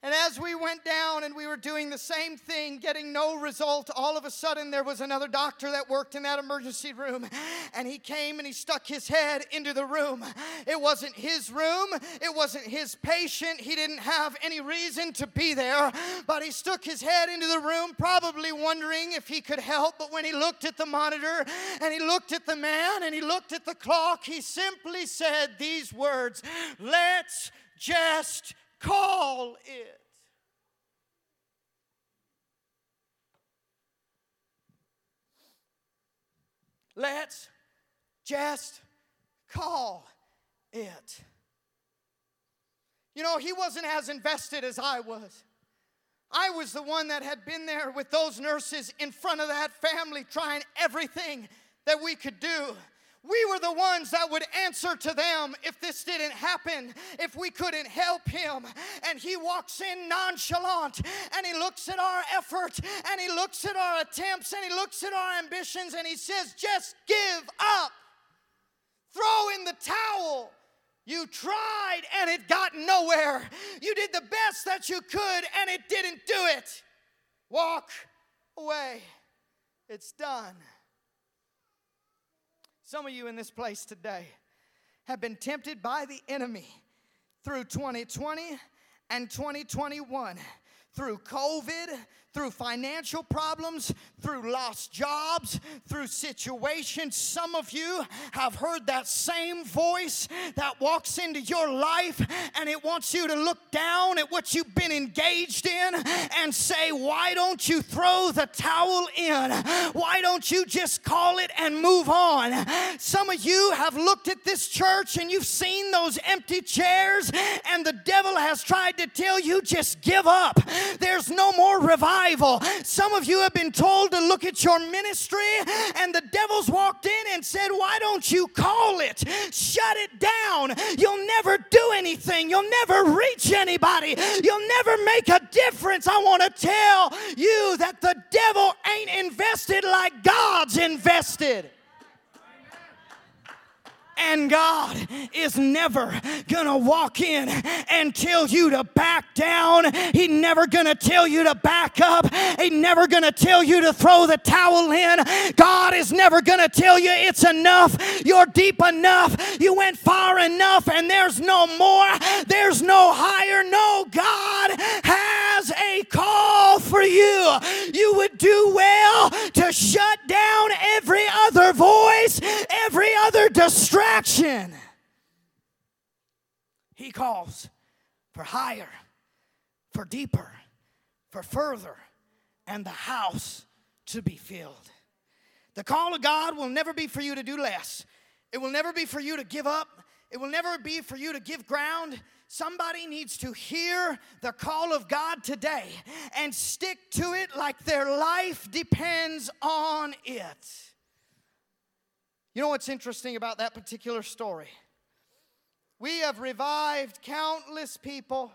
And as we went down and we were doing the same thing, getting no result, all of a sudden there was another doctor that worked in that emergency room. And he came and he stuck his head into the room. It wasn't his room, it wasn't his patient. He didn't have any reason to be there. But he stuck his head into the room, probably wondering if he could help. But when he looked at the monitor and he looked at the man and he looked at the clock, he simply said these words Let's just call it. Let's just call it. You know, he wasn't as invested as I was. I was the one that had been there with those nurses in front of that family trying everything that we could do. We were the ones that would answer to them if this didn't happen, if we couldn't help him. And he walks in nonchalant and he looks at our effort and he looks at our attempts and he looks at our ambitions and he says, Just give up. Throw in the towel. You tried and it got nowhere. You did the best that you could and it didn't do it. Walk away. It's done. Some of you in this place today have been tempted by the enemy through 2020 and 2021 through COVID, through financial problems, through lost jobs, through situations. Some of you have heard that same voice that walks into your life and it wants you to look down at what you've been engaged in and say, Why don't you throw the towel in? Why don't you just call it and move on? Some of you have looked at this church and you've seen those empty chairs, and the devil has tried to tell you, Just give up. There's no more revival. Some of you have been told to look at your ministry, and the devil's walked in and said, Why don't you call it? Shut it down. You'll never do anything, you'll never reach anybody, you'll never make a difference. I want to tell you that the devil ain't invested like God's invested. And God is never gonna walk in and tell you to back down. He's never gonna tell you to back up. He's never gonna tell you to throw the towel in. God is never gonna tell you it's enough. You're deep enough. You went far enough, and there's no more. There's no higher. No, God has a call for you. You would do well to shut down every other voice, every other distraction. He calls for higher, for deeper, for further, and the house to be filled. The call of God will never be for you to do less. It will never be for you to give up. It will never be for you to give ground. Somebody needs to hear the call of God today and stick to it like their life depends on it. You know what's interesting about that particular story? We have revived countless people.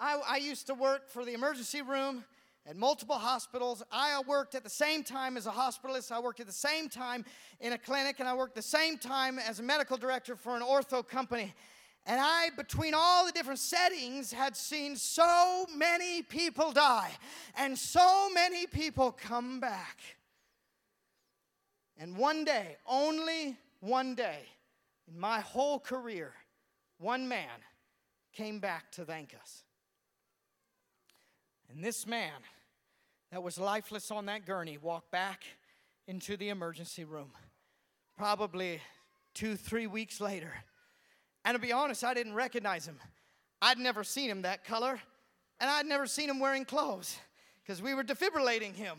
I, I, used to work for the emergency room at multiple hospitals. I worked at the same time as a hospitalist. I worked at the same time in a clinic, and I worked the same time as a medical director for an ortho company. And I, between all the different settings, had seen so many people die and so many people come back. And one day, only one day, in my whole career, one man came back to thank us. And this man that was lifeless on that gurney walked back into the emergency room, probably two, three weeks later. And to be honest, I didn't recognize him. I'd never seen him that color, and I'd never seen him wearing clothes because we were defibrillating him.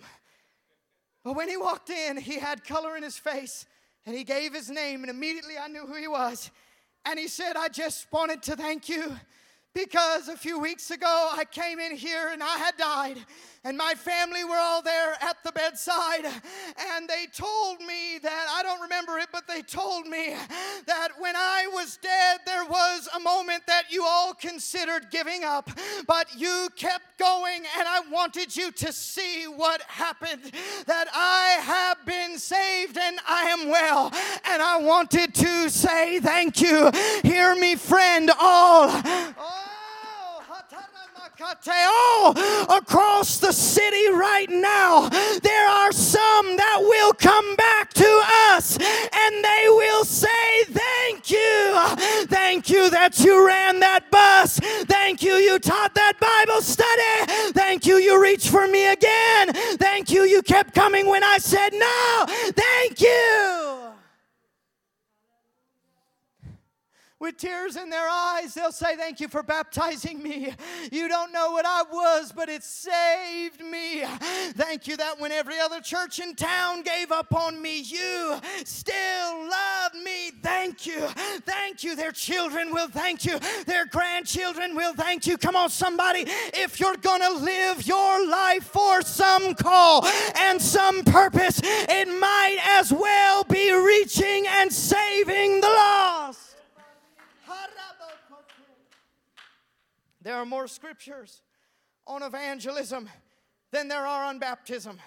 But when he walked in, he had color in his face and he gave his name, and immediately I knew who he was. And he said, I just wanted to thank you because a few weeks ago I came in here and I had died, and my family were all there at the bedside, and they told me that I don't remember it, but they told me that when I was dead, there was a moment that you all considered giving up, but you kept going, and I wanted you to see what happened that I have been saved and I am well, and I wanted to say thank you. Hear me, friend, all. all across the city right now, there are some that will come back to us and they will say, Thank you. Thank you that you ran that bus. Thank you, you taught that Bible study. Thank you, you reached for me again. Thank you, you kept coming when I said no. Thank you. With tears in their eyes, they'll say, Thank you for baptizing me. You don't know what I was, but it saved me. Thank you that when every other church in town gave up on me, you still loved me. Thank you. Thank you. Their children will thank you. Their grandchildren will thank you. Come on, somebody. If you're going to live your life for some call and some purpose, it might as well be reaching and saving the lost. There are more scriptures on evangelism than there are on baptism.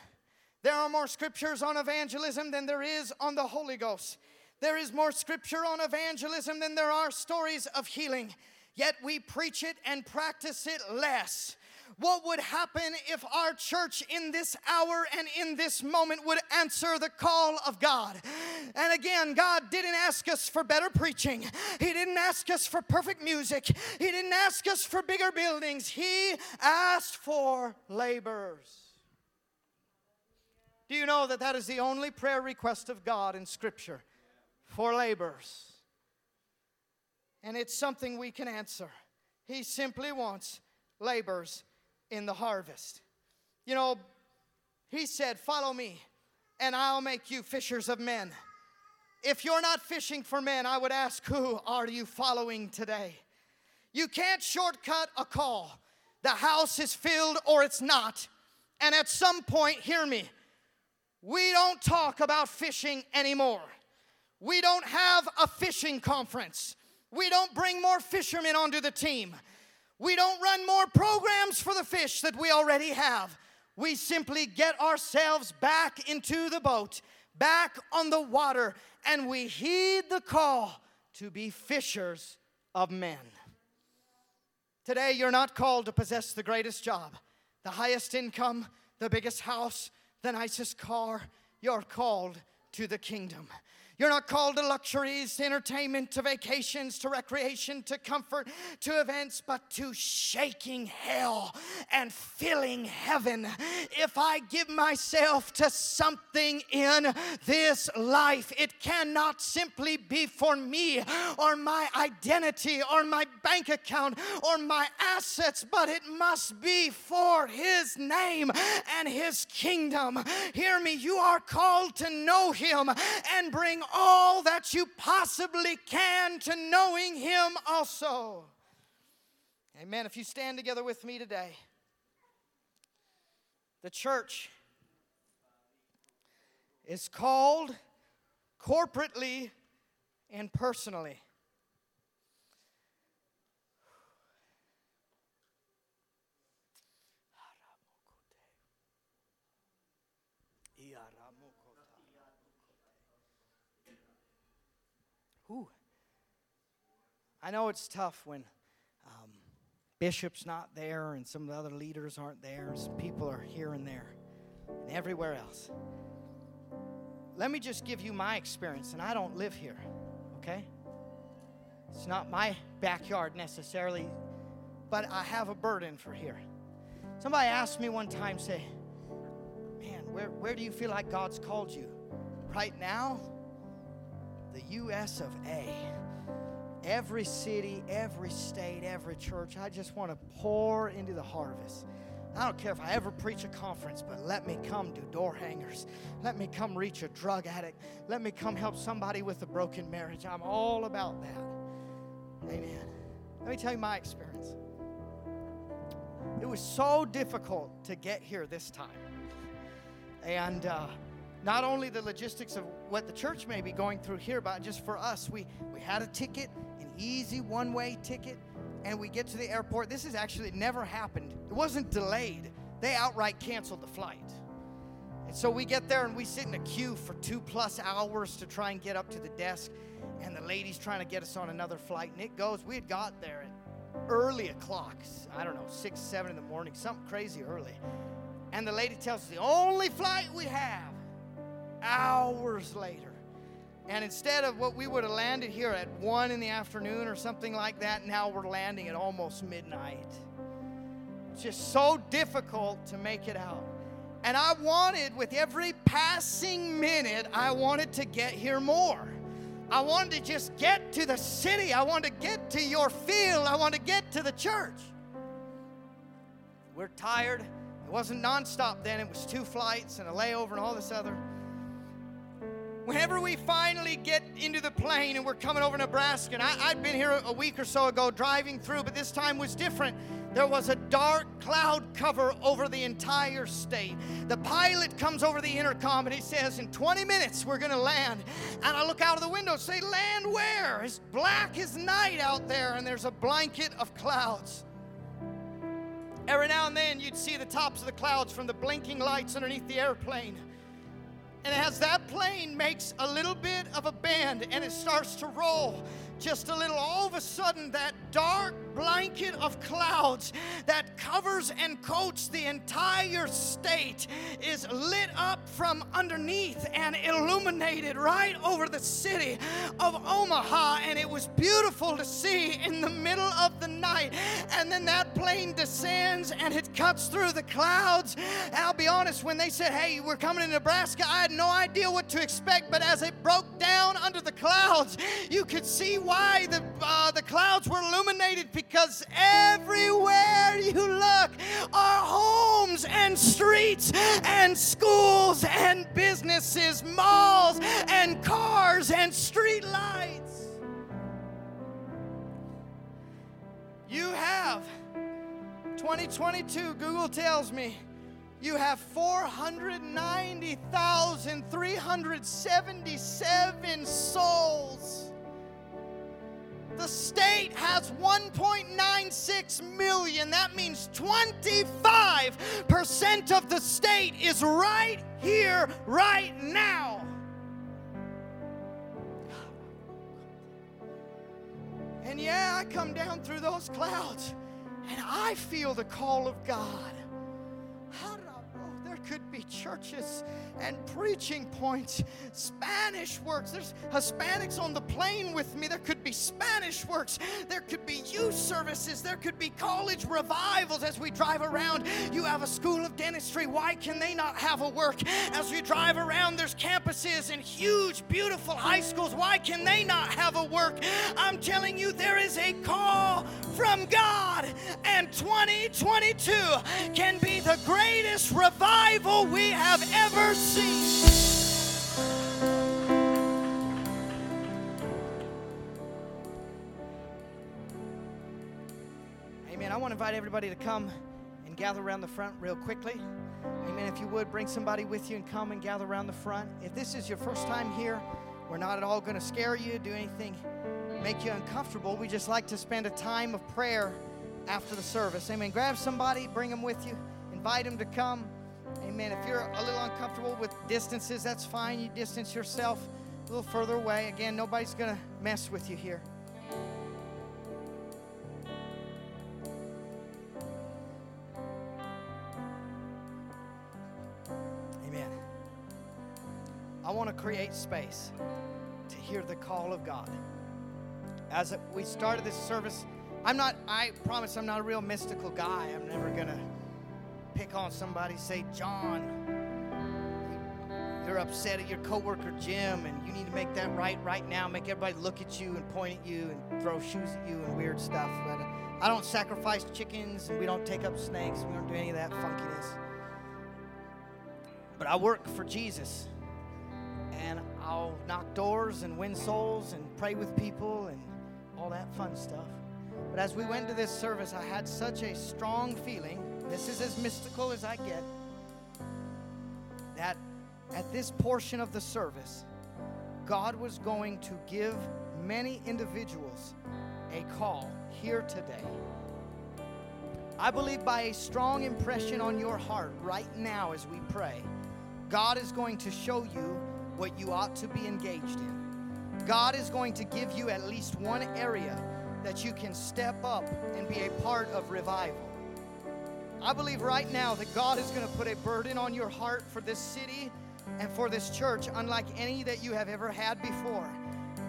There are more scriptures on evangelism than there is on the Holy Ghost. There is more scripture on evangelism than there are stories of healing. Yet we preach it and practice it less. What would happen if our church in this hour and in this moment would answer the call of God? And again, God didn't ask us for better preaching, He didn't ask us for perfect music, He didn't ask us for bigger buildings. He asked for laborers. Do you know that that is the only prayer request of God in Scripture for laborers? And it's something we can answer. He simply wants laborers in the harvest. You know, he said, Follow me, and I'll make you fishers of men. If you're not fishing for men, I would ask, Who are you following today? You can't shortcut a call. The house is filled or it's not. And at some point, hear me, we don't talk about fishing anymore. We don't have a fishing conference. We don't bring more fishermen onto the team. We don't run more programs for the fish that we already have. We simply get ourselves back into the boat, back on the water, and we heed the call to be fishers of men. Today, you're not called to possess the greatest job, the highest income, the biggest house, the nicest car. You're called to the kingdom. You're not called to luxuries, to entertainment, to vacations, to recreation, to comfort, to events, but to shaking hell and filling heaven. If I give myself to something in this life, it cannot simply be for me or my identity or my bank account or my assets, but it must be for His name and His kingdom. Hear me, you are called to know Him and bring all that you possibly can to knowing Him also. Amen. If you stand together with me today, the church is called corporately and personally. Whew. I know it's tough when um, Bishop's not there and some of the other leaders aren't there. Some people are here and there and everywhere else. Let me just give you my experience, and I don't live here, okay? It's not my backyard necessarily, but I have a burden for here. Somebody asked me one time, say, Man, where, where do you feel like God's called you? Right now, the US of A. Every city, every state, every church, I just want to pour into the harvest. I don't care if I ever preach a conference, but let me come do door hangers. Let me come reach a drug addict. Let me come help somebody with a broken marriage. I'm all about that. Amen. Let me tell you my experience. It was so difficult to get here this time. And uh, not only the logistics of what the church may be going through here, but just for us, we, we had a ticket, an easy one way ticket, and we get to the airport. This has actually never happened. It wasn't delayed, they outright canceled the flight. And so we get there and we sit in a queue for two plus hours to try and get up to the desk, and the lady's trying to get us on another flight. And it goes, we had got there at early o'clock, I don't know, six, seven in the morning, something crazy early. And the lady tells us the only flight we have hours later. And instead of what we would have landed here at 1 in the afternoon or something like that, now we're landing at almost midnight. It's just so difficult to make it out. And I wanted, with every passing minute, I wanted to get here more. I wanted to just get to the city. I wanted to get to your field. I wanted to get to the church. We're tired. It wasn't nonstop then, it was two flights and a layover and all this other. Whenever we finally get into the plane and we're coming over Nebraska, and I, had been here a week or so ago driving through, but this time was different. There was a dark cloud cover over the entire state. The pilot comes over the intercom and he says, In 20 minutes, we're going to land. And I look out of the window say, Land where? It's black as night out there, and there's a blanket of clouds. Every now and then, you'd see the tops of the clouds from the blinking lights underneath the airplane. And as that plane makes a little bit of a bend and it starts to roll, just a little, all of a sudden, that dark blanket of clouds that covers and coats the entire state is lit up from underneath and illuminated right over the city of Omaha. And it was beautiful to see in the middle of the night. And then that plane descends and it cuts through the clouds. And I'll be honest, when they said, Hey, we're coming to Nebraska, I had no idea what to expect. But as it broke down under the clouds, you could see why the, uh, the clouds were illuminated because everywhere you look are homes and streets and schools and businesses, malls and cars and street lights. You have 2022, Google tells me you have 490,377 souls. The state has 1.96 million. That means 25% of the state is right here, right now. And yeah, I come down through those clouds and I feel the call of God. Be churches and preaching points. Spanish works. There's Hispanics on the plane with me. There could be Spanish works. There could be youth services. There could be college revivals as we drive around. You have a school of dentistry. Why can they not have a work? As we drive around, there's campuses and huge, beautiful high schools. Why can they not have a work? I'm telling you, there is a call from God, and 2022 can be the greatest revival we have ever seen. Amen. I want to invite everybody to come and gather around the front real quickly. Amen. If you would, bring somebody with you and come and gather around the front. If this is your first time here, we're not at all going to scare you, do anything, make you uncomfortable. We just like to spend a time of prayer after the service. Amen. Grab somebody, bring them with you, invite them to come. Amen. If you're a little uncomfortable with distances, that's fine. You distance yourself a little further away. Again, nobody's going to mess with you here. Amen. I want to create space to hear the call of God. As we started this service, I'm not, I promise I'm not a real mystical guy. I'm never going to pick on somebody, say, John, you're upset at your coworker Jim, and you need to make that right right now. Make everybody look at you and point at you and throw shoes at you and weird stuff. But uh, I don't sacrifice chickens, and we don't take up snakes. We don't do any of that funkiness. But I work for Jesus, and I'll knock doors and win souls and pray with people and all that fun stuff. But as we went to this service, I had such a strong feeling this is as mystical as I get. That at this portion of the service, God was going to give many individuals a call here today. I believe by a strong impression on your heart right now as we pray, God is going to show you what you ought to be engaged in. God is going to give you at least one area that you can step up and be a part of revival. I believe right now that God is going to put a burden on your heart for this city and for this church, unlike any that you have ever had before.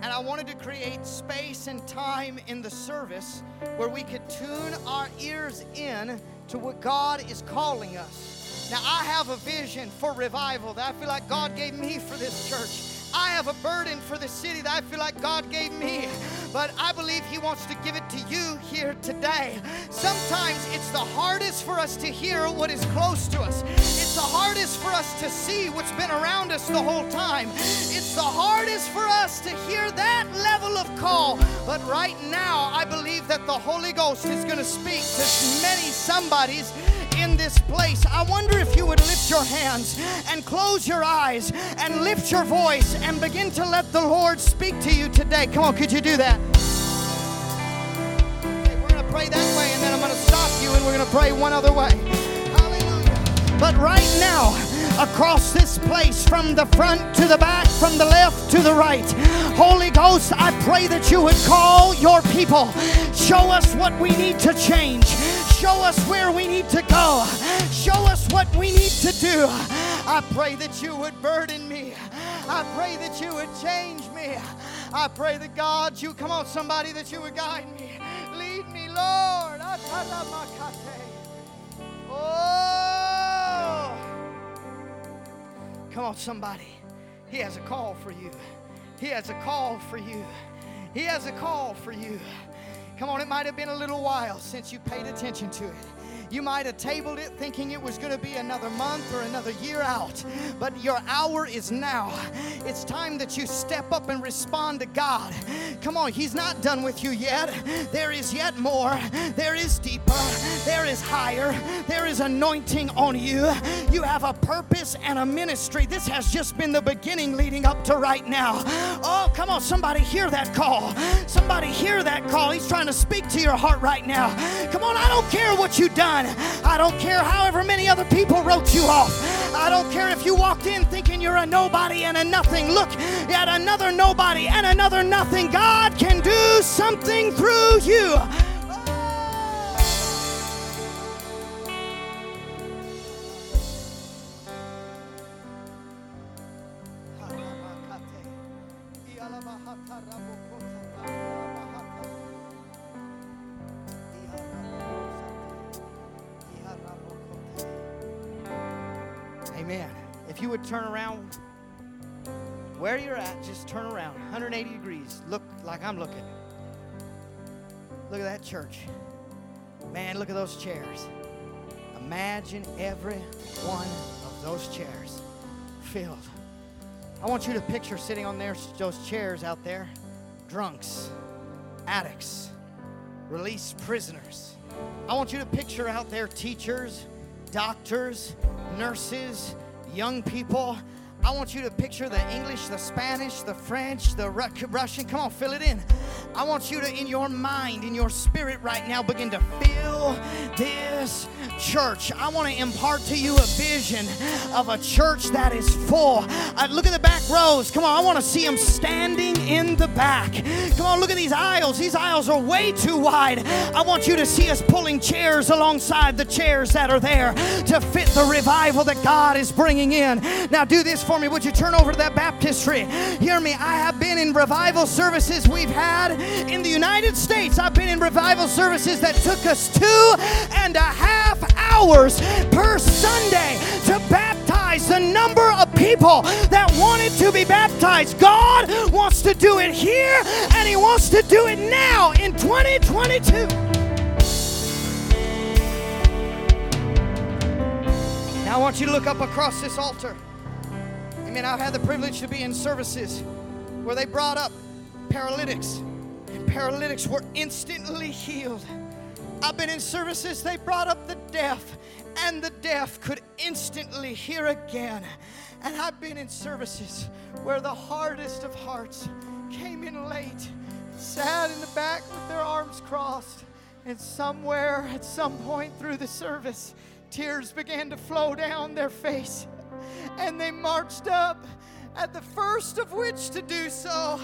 And I wanted to create space and time in the service where we could tune our ears in to what God is calling us. Now, I have a vision for revival that I feel like God gave me for this church. I have a burden for the city that I feel like God gave me, but I believe He wants to give it to you here today. Sometimes it's the hardest for us to hear what is close to us, it's the hardest for us to see what's been around us the whole time. It's the hardest for us to hear that level of call. But right now, I believe that the Holy Ghost is going to speak to many somebodies this place. I wonder if you would lift your hands and close your eyes and lift your voice and begin to let the Lord speak to you today. Come on, could you do that? Okay, we're going to pray that way and then I'm going to stop you and we're going to pray one other way. Hallelujah. But right now, across this place from the front to the back, from the left to the right. Holy Ghost, I pray that you would call your people. Show us what we need to change. Show us where we need to go. Show us what we need to do. I pray that you would burden me. I pray that you would change me. I pray that God, you come on, somebody, that you would guide me. Lead me, Lord. Oh. Come on, somebody. He has a call for you. He has a call for you. He has a call for you. Come on, it might have been a little while since you paid attention to it. You might have tabled it thinking it was going to be another month or another year out, but your hour is now. It's time that you step up and respond to God. Come on, He's not done with you yet. There is yet more. There is deeper. There is higher. There is anointing on you. You have a purpose and a ministry. This has just been the beginning leading up to right now. Oh, come on, somebody hear that call. Somebody hear that call. He's trying to speak to your heart right now. Come on, I don't care what you've done. I don't care however many other people wrote you off. I don't care if you walked in thinking you're a nobody and a nothing. Look at another nobody and another nothing. God can do something through you. That church. Man, look at those chairs. Imagine every one of those chairs filled. I want you to picture sitting on there, those chairs out there drunks, addicts, released prisoners. I want you to picture out there teachers, doctors, nurses, young people. I want you to picture the English, the Spanish, the French, the Ru- Russian. Come on, fill it in. I want you to, in your mind, in your spirit right now, begin to fill this church. I want to impart to you a vision of a church that is full. Uh, look at the back rows. Come on, I want to see them standing in the back. Come on, look at these aisles. These aisles are way too wide. I want you to see us pulling chairs alongside the chairs that are there to fit the revival that God is bringing in. Now, do this for me. Would you turn over to that baptistry? Hear me. I have been in revival services we've had in the United States. I've been in revival services that took us two and a half hours per Sunday to baptize the number of people that wanted to be baptized. God wants to do it here and He wants to do it now in 2022. Now I want you to look up across this altar. Amen. I've had the privilege to be in services where they brought up paralytics, paralytics were instantly healed. I've been in services they brought up the deaf, and the deaf could instantly hear again. And I've been in services where the hardest of hearts came in late, sat in the back with their arms crossed, and somewhere at some point through the service, tears began to flow down their face and they marched up at the first of which to do so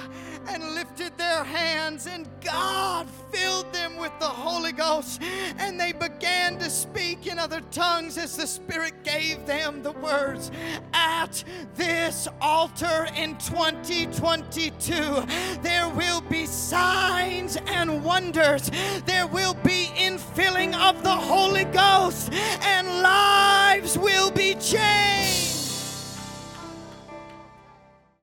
and lifted their hands and God filled them with the Holy Ghost and they began to speak in other tongues as the Spirit gave them the words. At this altar in 2022 there will be signs and wonders. There will be infilling of the Holy Ghost and